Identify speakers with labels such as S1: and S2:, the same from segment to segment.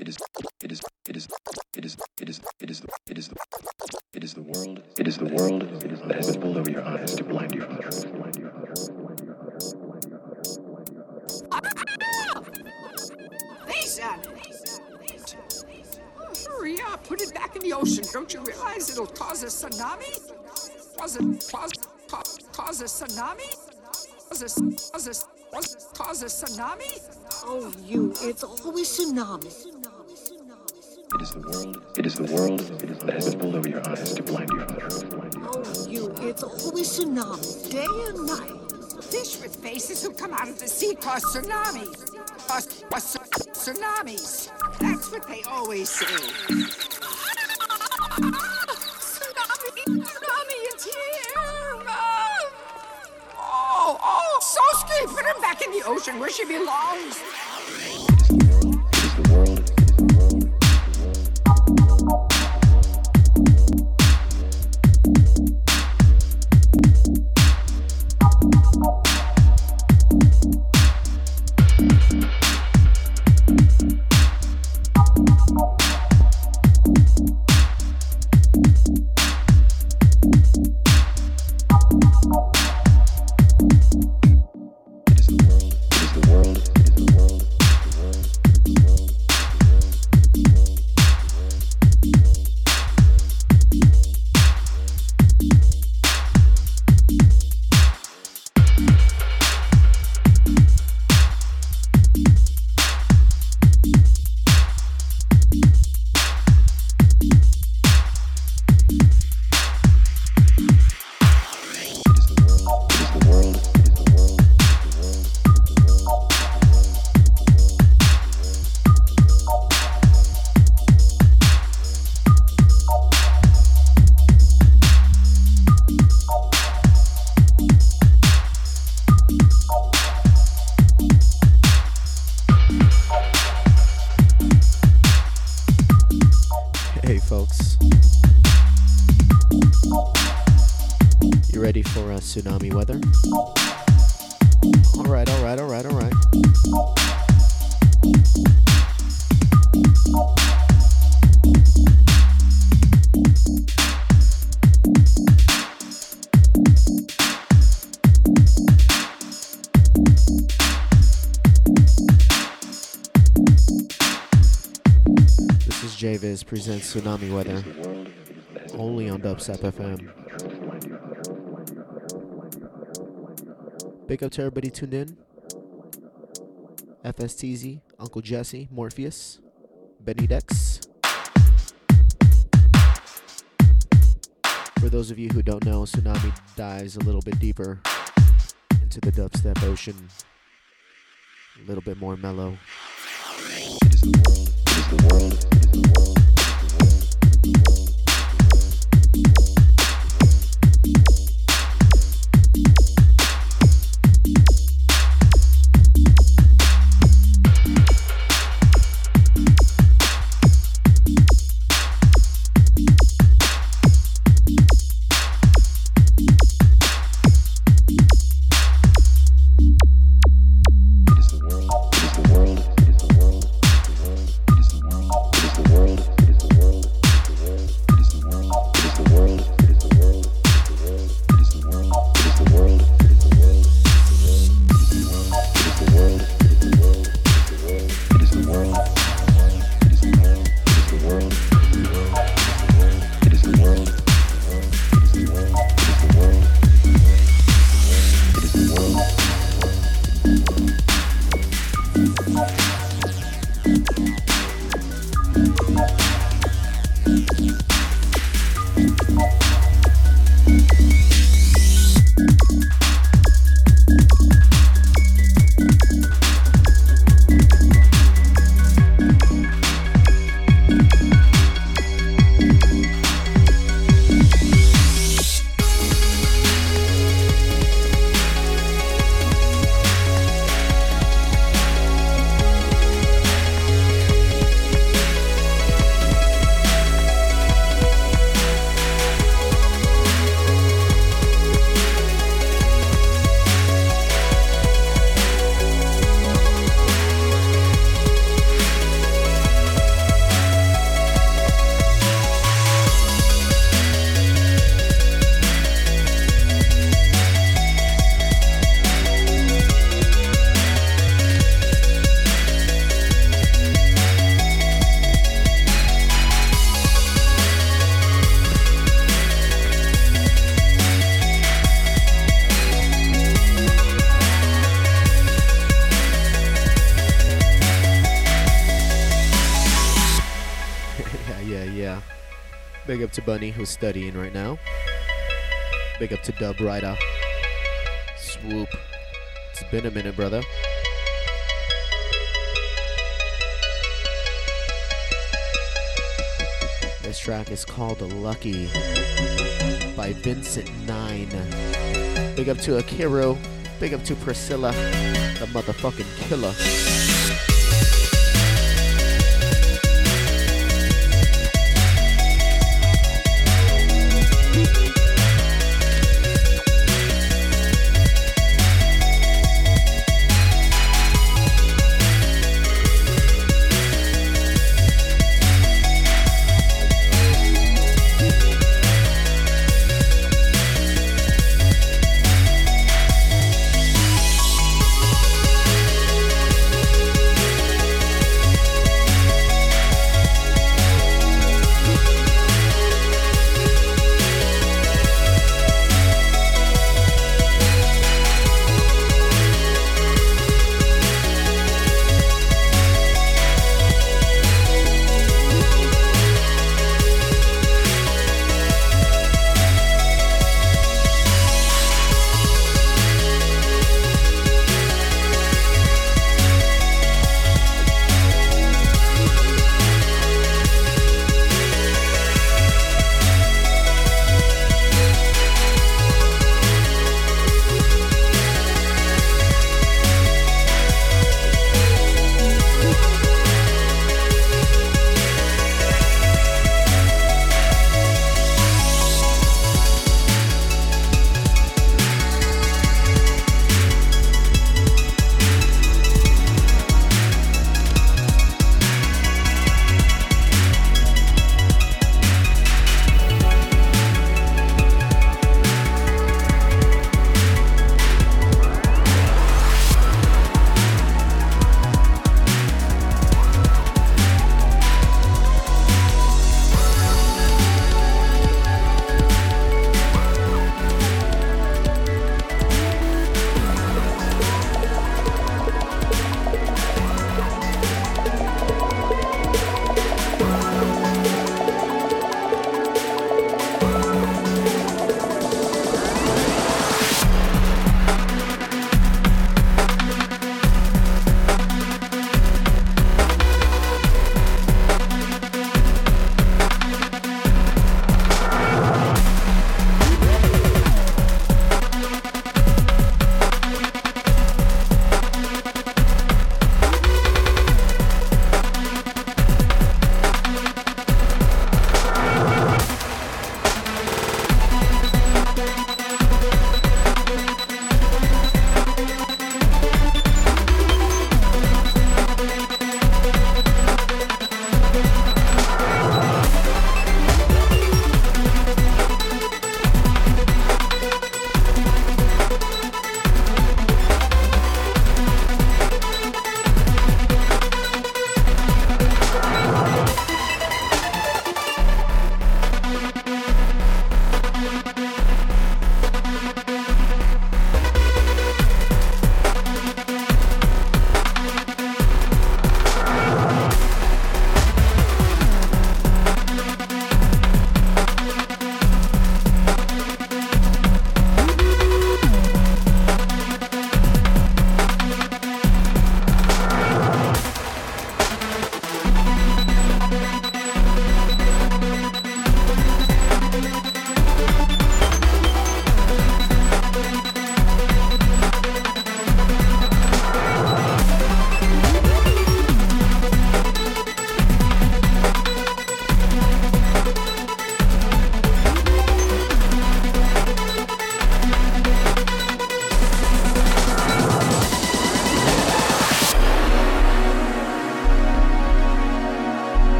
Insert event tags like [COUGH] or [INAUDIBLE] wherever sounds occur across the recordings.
S1: It is it is it is it is it is it is it is it is the world it is the world that has been pulled over your eyes to blind you from the truth.
S2: Lisa! Hurry up, put it back in the ocean. Don't you realize it'll cause a tsunami? Cause a cause cause, cause a tsunami? Cause a cause a cause, cause a tsunami?
S3: Oh, you, it's always tsunami.
S1: It is the world it is the world that has been pulled over your eyes to blind you from the truth.
S3: Oh, you, it's a always tsunami, day and night.
S2: Fish with faces who come out of the sea cause tsunamis. Cause, cause tsunamis. That's what they always say. Tsunami! Tsunami! It's here! Oh, oh, Sosuke! Put him back in the ocean where she belongs!
S4: Presents Tsunami Weather only on Dubstep FM. Big up to everybody tuned in. FSTZ, Uncle Jesse, Morpheus, Benny Dex. For those of you who don't know, Tsunami dives a little bit deeper into the dubstep ocean. A little bit more mellow.
S1: It is the world. It is the world. It is the world.
S4: Bunny who's studying right now. Big up to Dub Rider. Swoop. It's been a minute, brother. This track is called Lucky by Vincent Nine. Big up to Akiro. Big up to Priscilla, the motherfucking killer.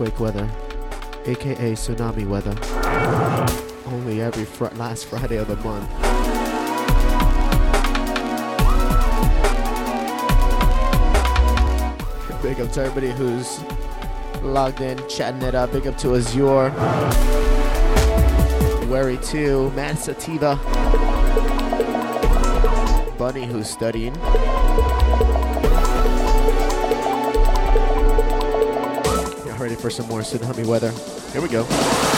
S4: Earthquake weather, aka tsunami weather. Only every fr- last Friday of the month. [LAUGHS] Big up to everybody who's Logged in, chatting it up. Big up to Azure. Wary 2, Mad Sativa. Bunny who's studying. For some more tsunami weather. Here we go.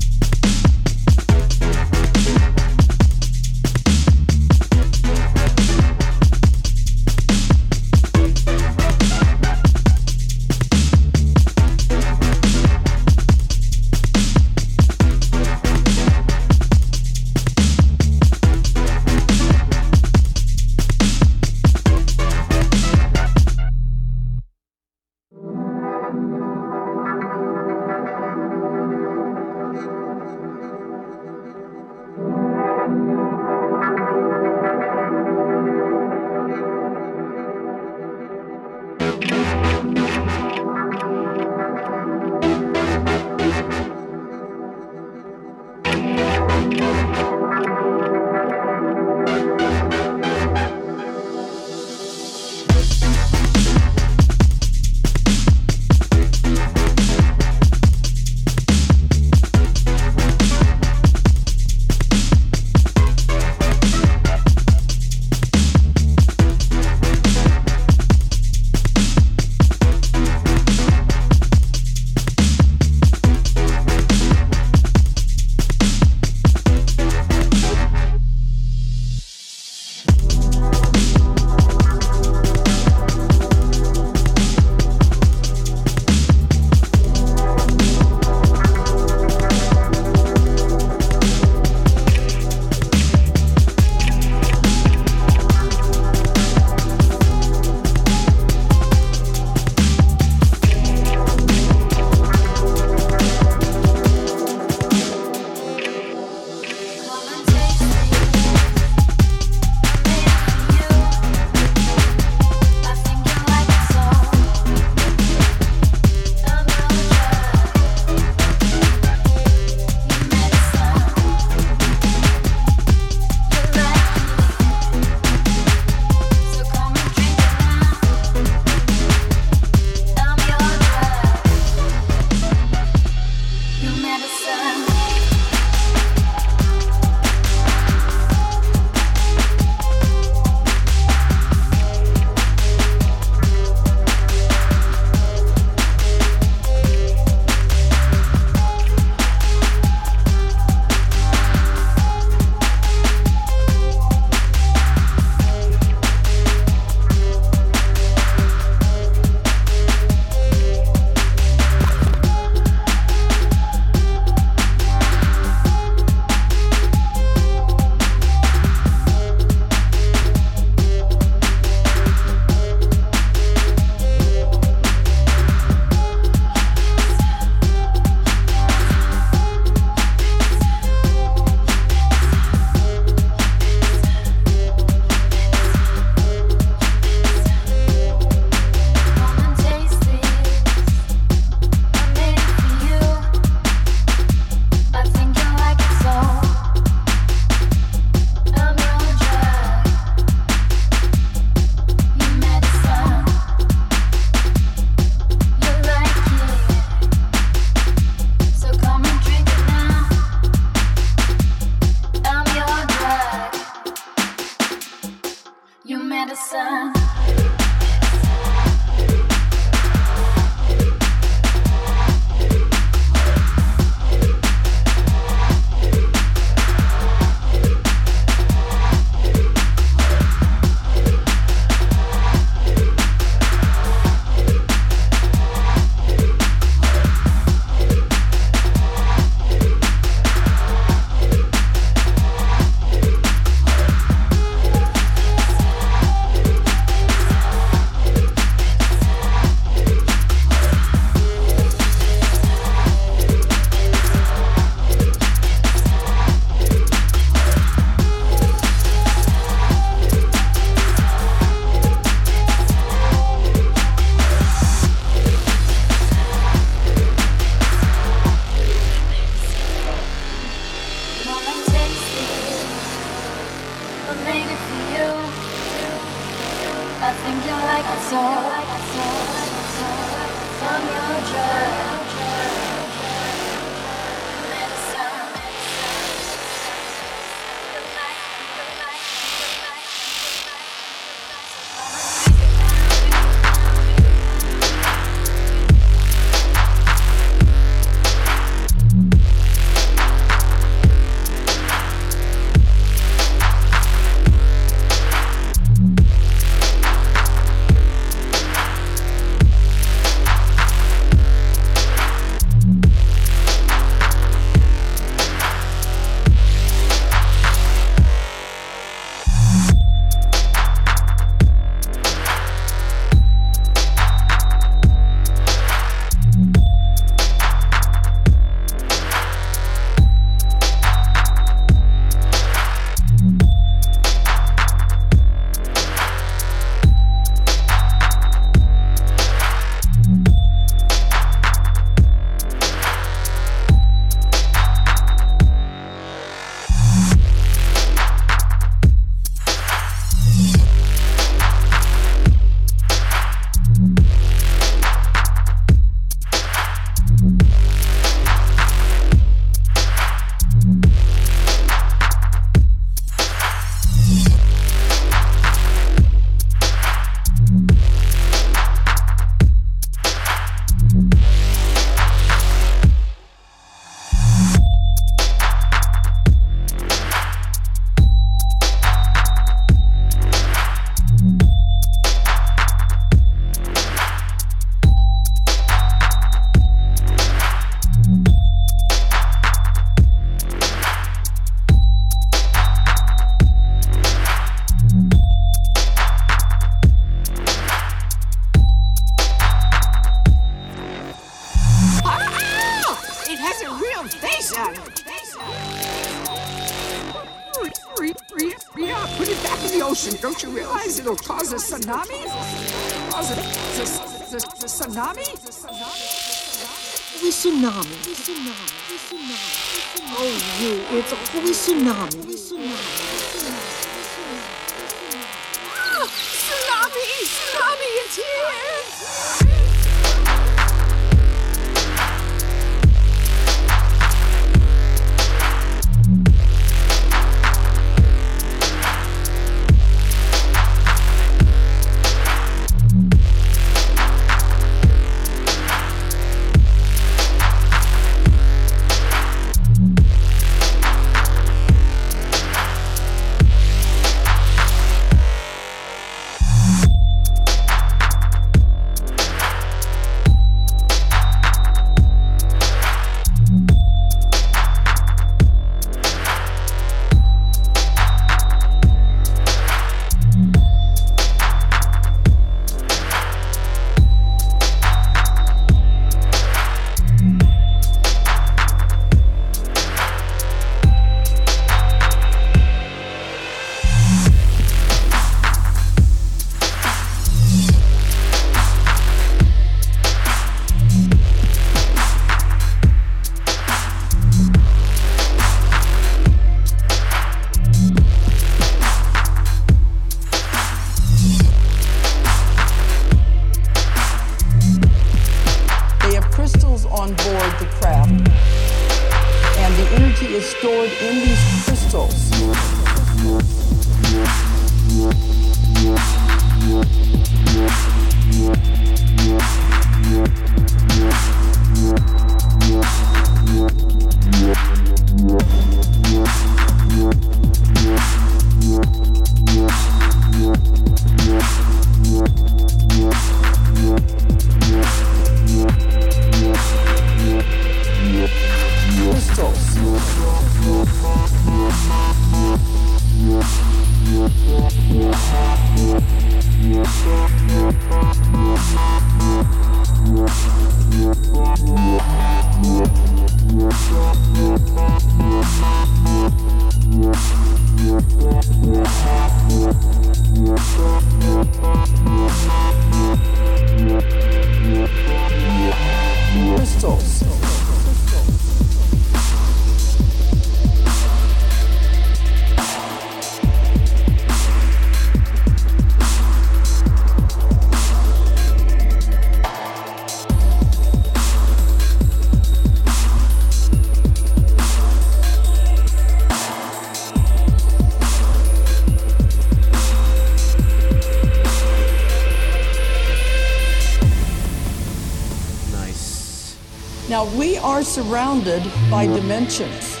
S5: Surrounded by dimensions.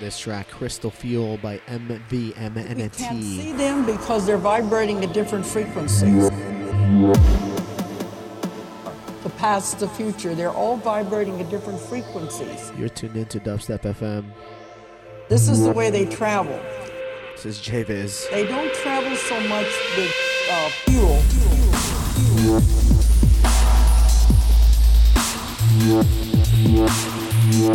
S4: This track, Crystal Fuel by MVMNT.
S5: We can't see them because they're vibrating at different frequencies. The past, the future, they're all vibrating at different frequencies.
S4: You're tuned into Dubstep FM.
S5: This is the way they travel.
S4: This is JViz.
S5: They don't travel so much with uh, fuel. Fuel. Fuel.
S6: Yeah.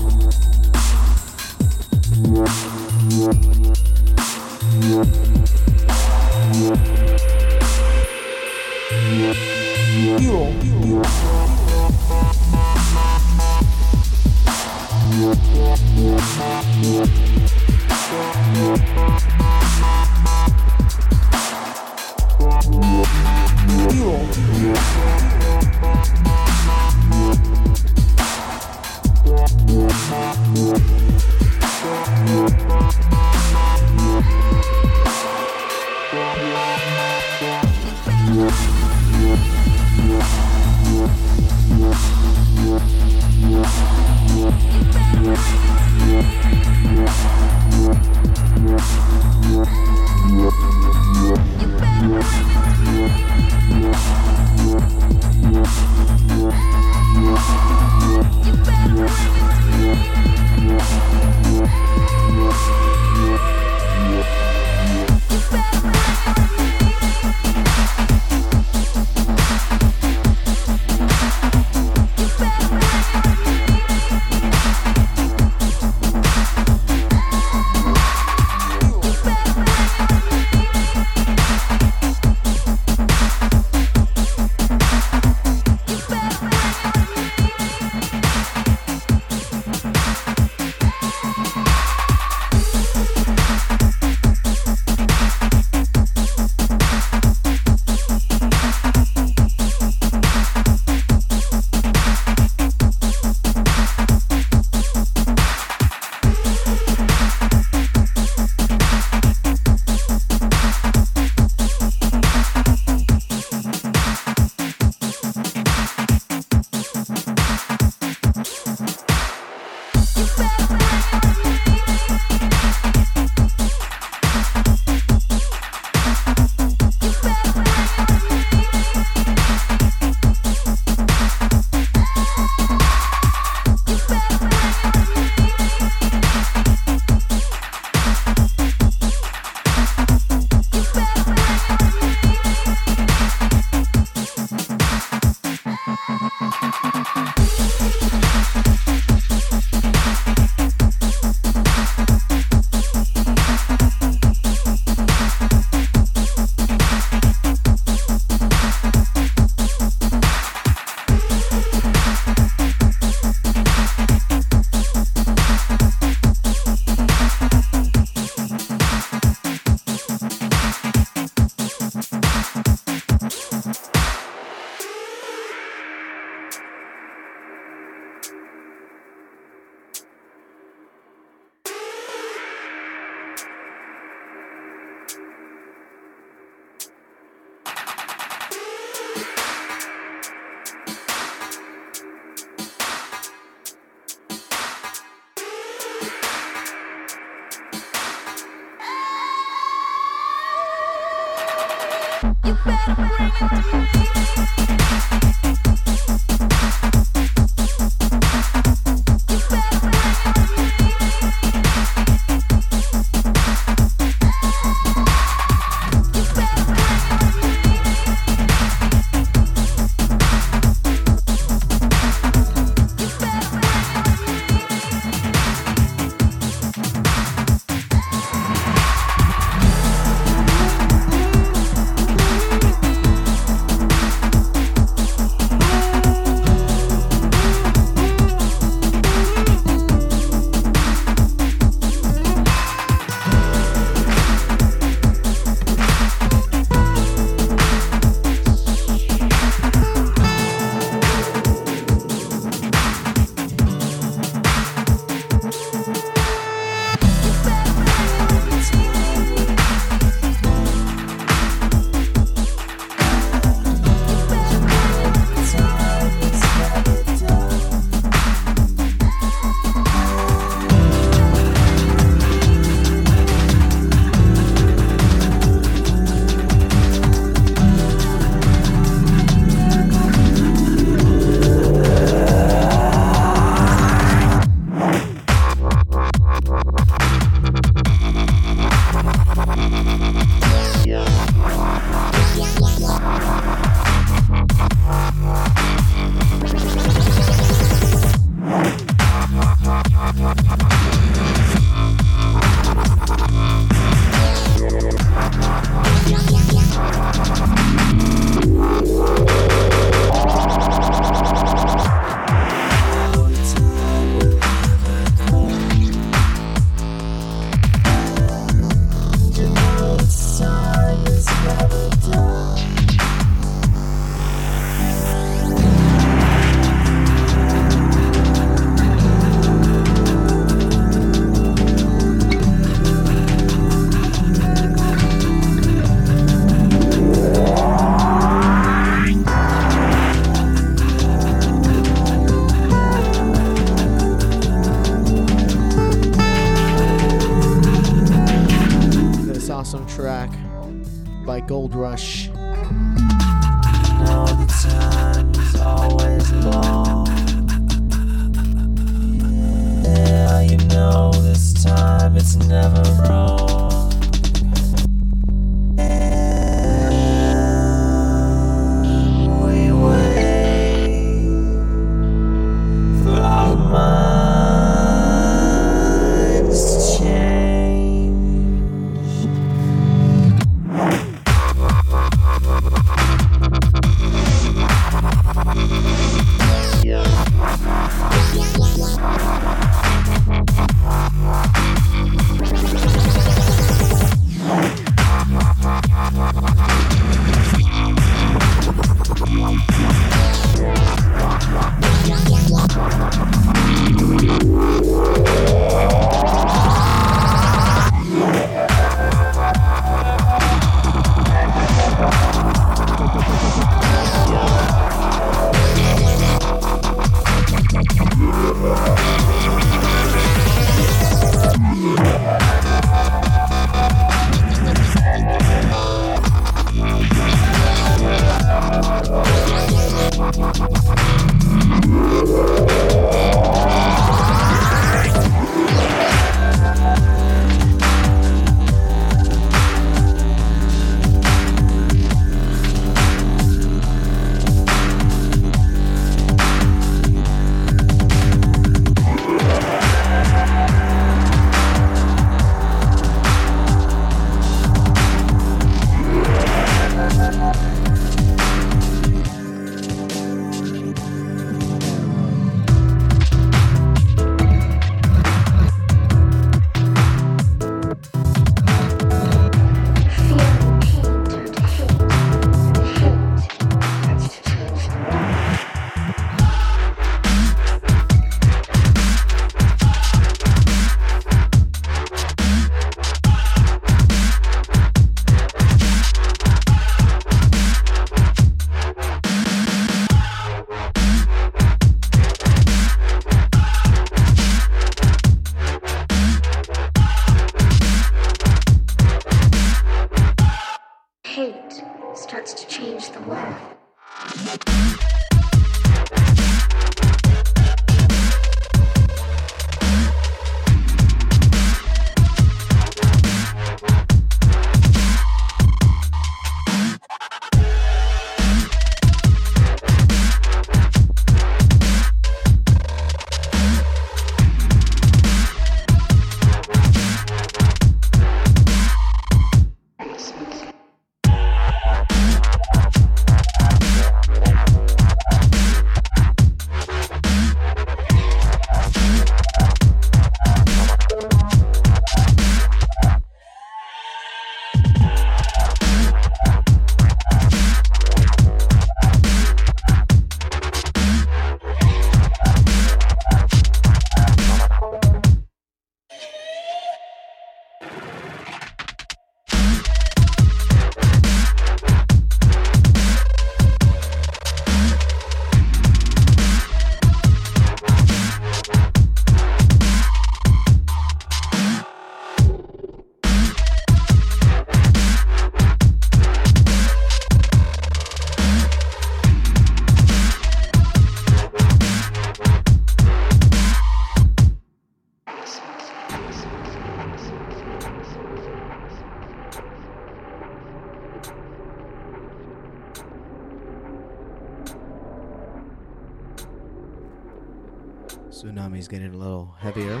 S4: Tsunami's getting a little heavier.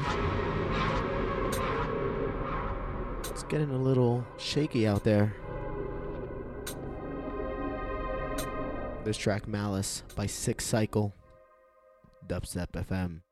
S4: It's getting a little shaky out there. This track Malice by Six Cycle. Dubstep FM.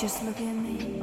S4: Just
S7: look at me.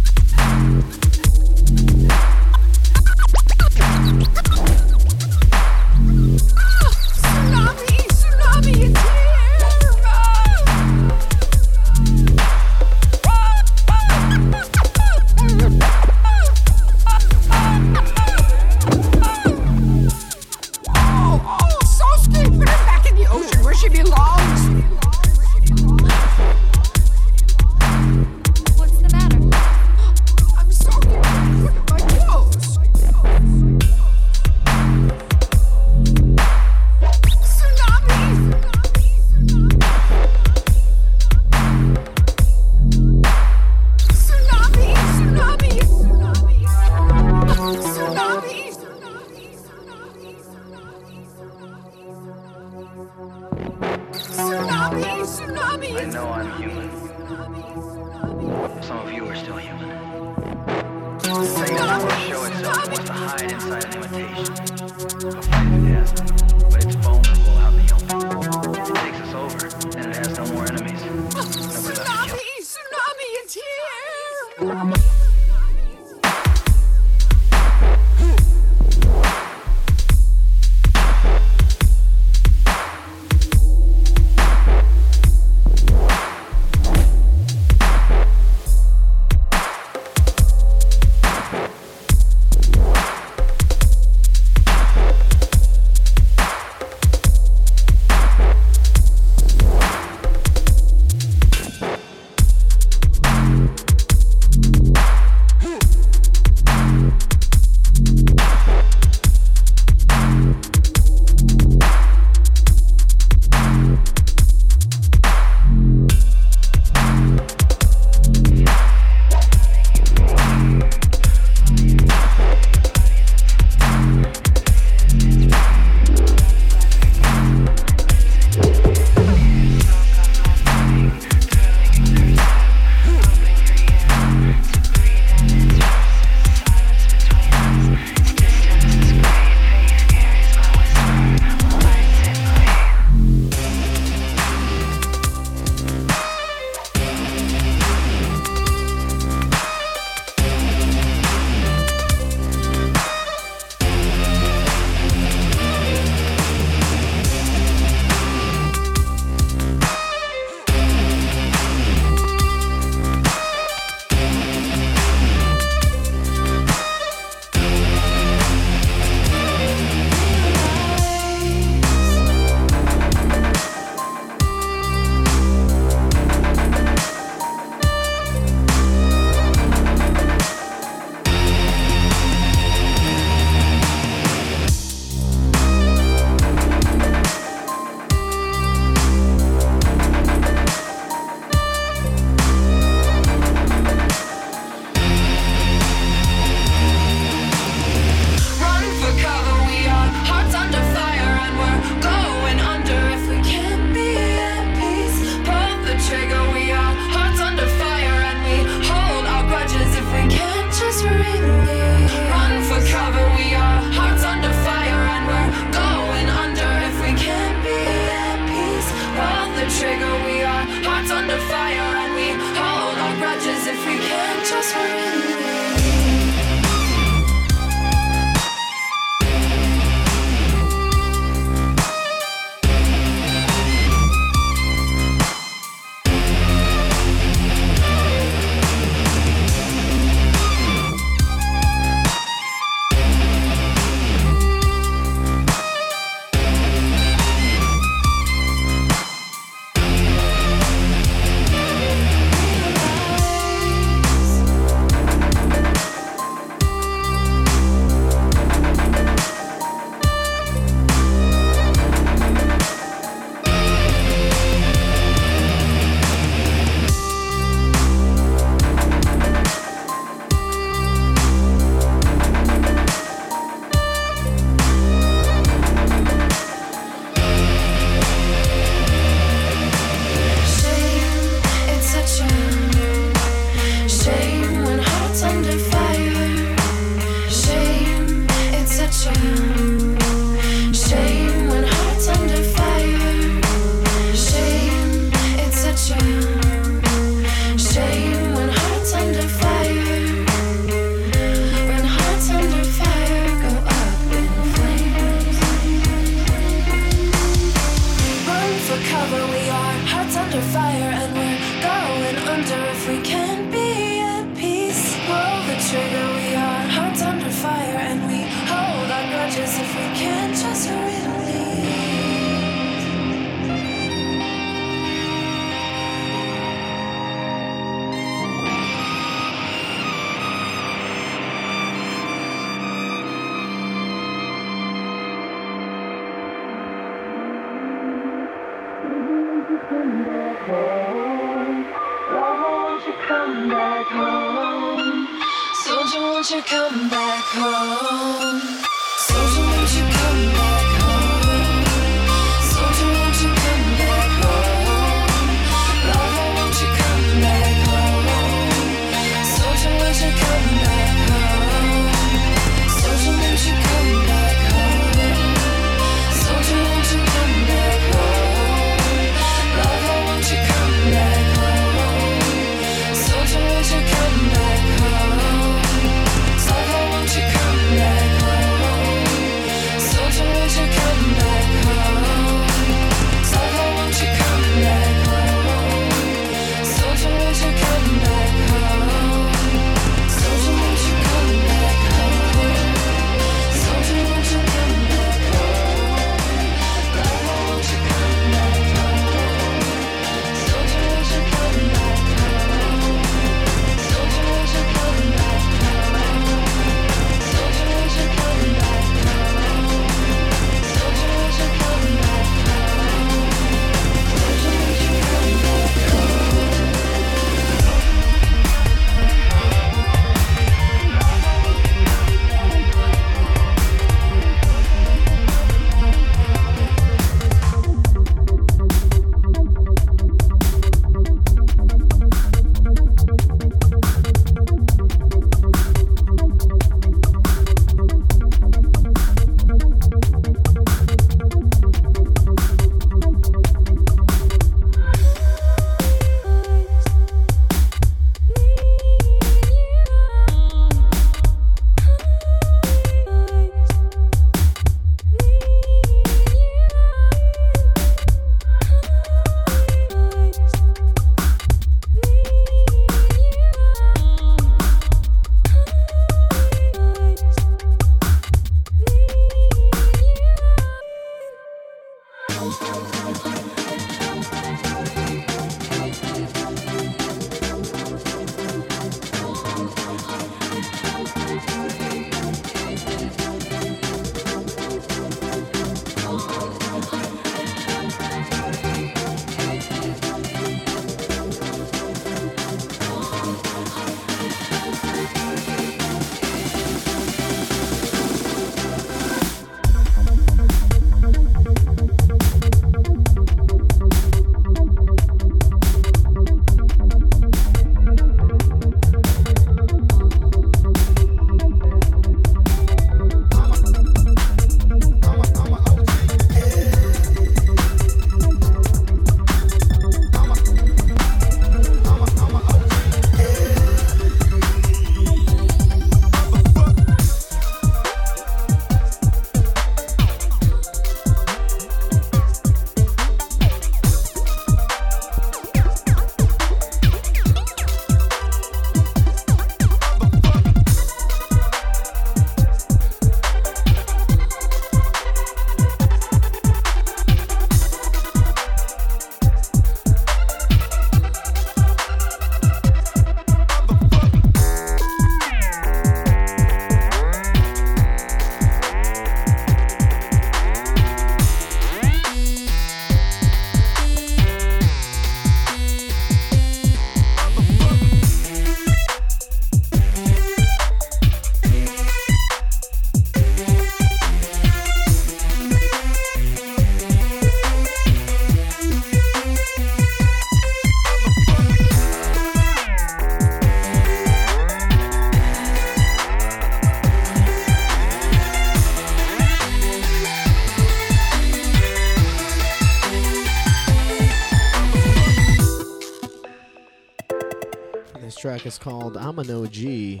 S4: Track is called I'm an OG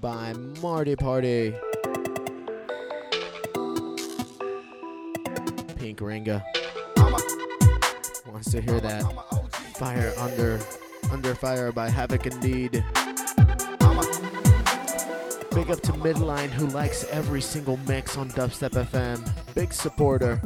S4: by Marty Party. Pink Ringa. Wants to hear that Fire Under Under Fire by Havoc Indeed. Big up to Midline who likes every single mix on Dubstep FM. Big supporter.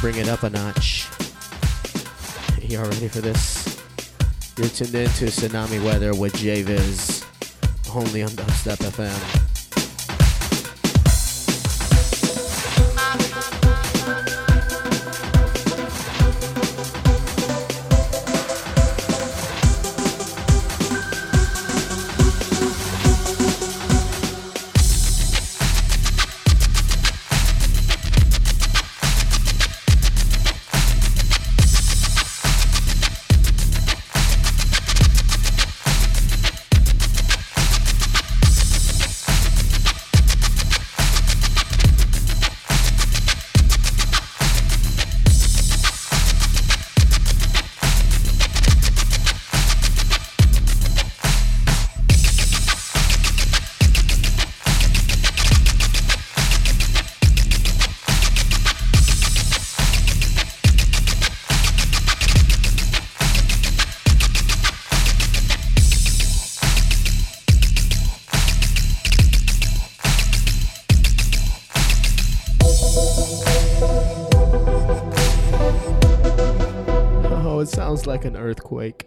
S4: Bring it up a notch. Y'all ready for this? You're tuned in to Tsunami Weather with Javiz, only on Dubstep FM. Earthquake.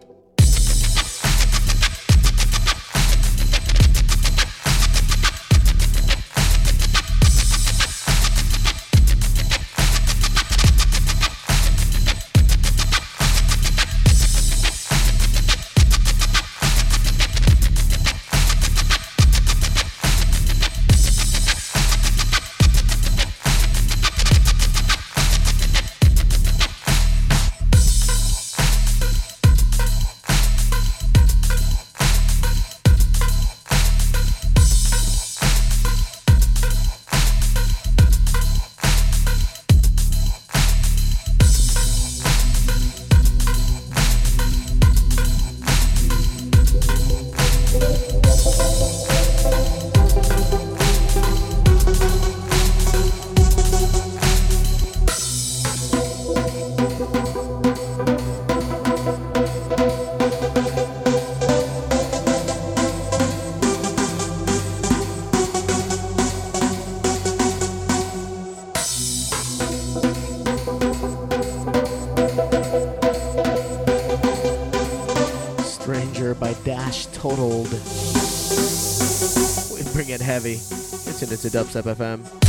S4: A Dubstep FM.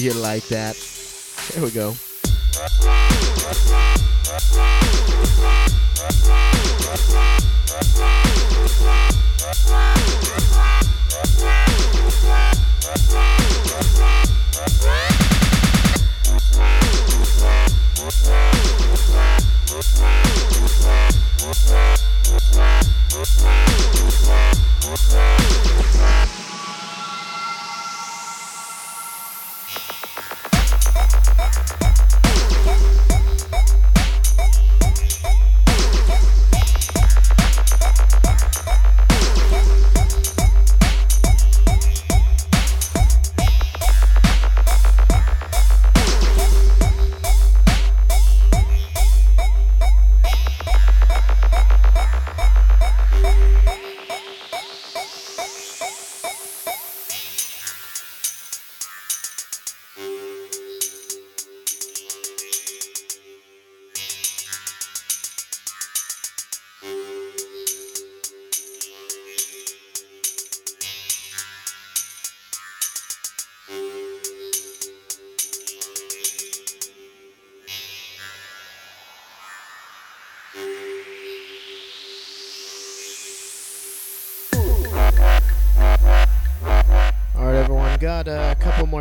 S4: Know you like that. Here we go.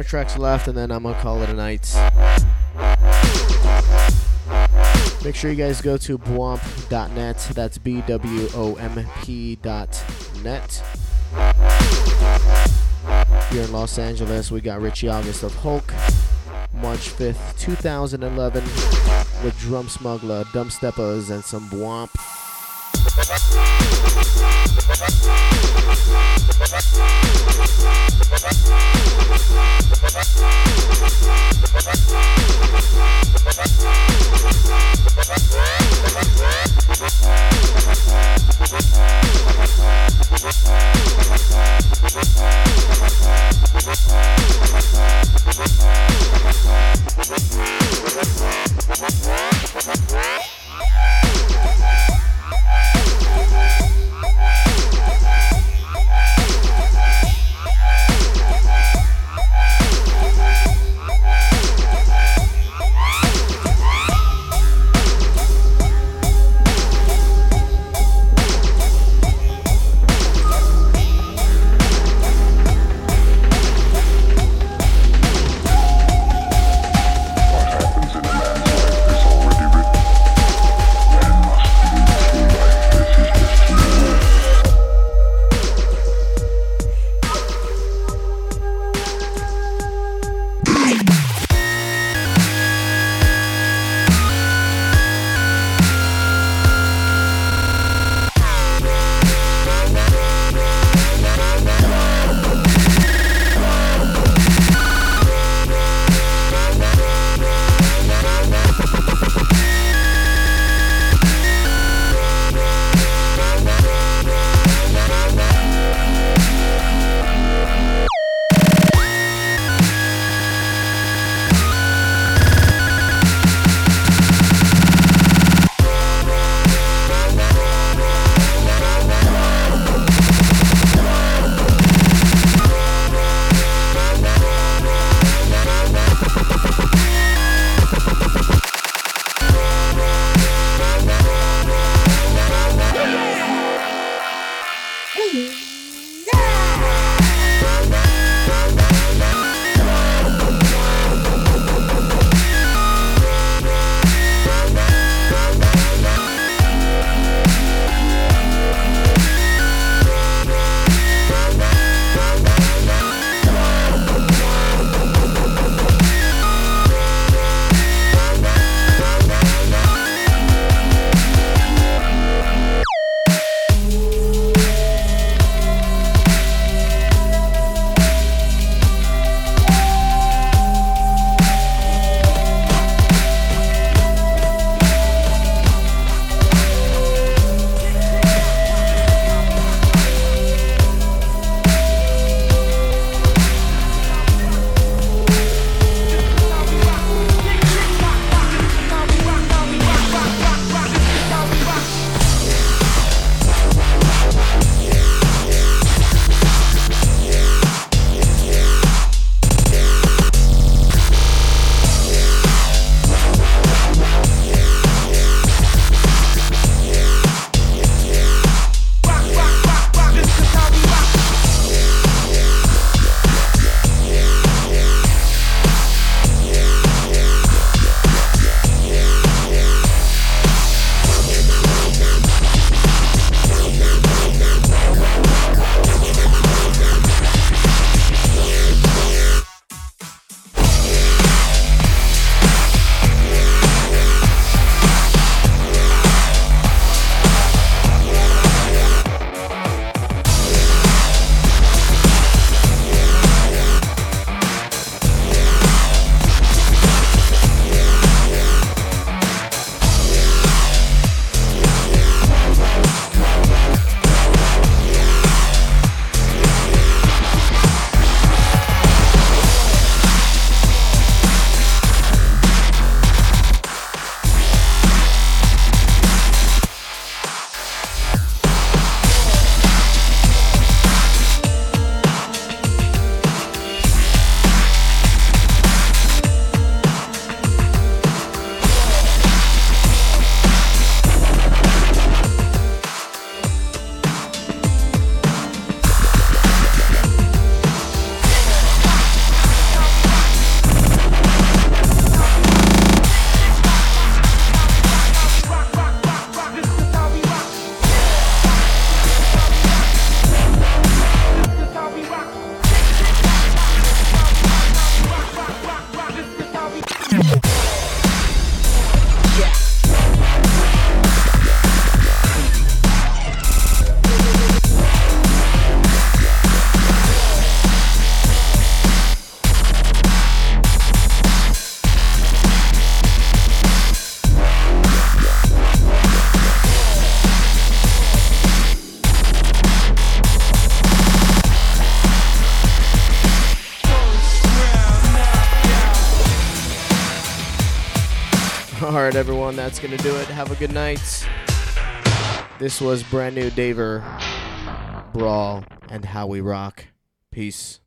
S4: Tracks left, and then I'm gonna call it a night. Make sure you guys go to bwomp.net. That's B W O M P dot net. Here in Los Angeles, we got Richie August of Hulk. March 5th, 2011, with Drum Smuggler, Dumb Steppers, and some Bwomp. What? Everyone, that's going to do it. Have a good night. This was brand new Daver, Brawl, and How We Rock. Peace.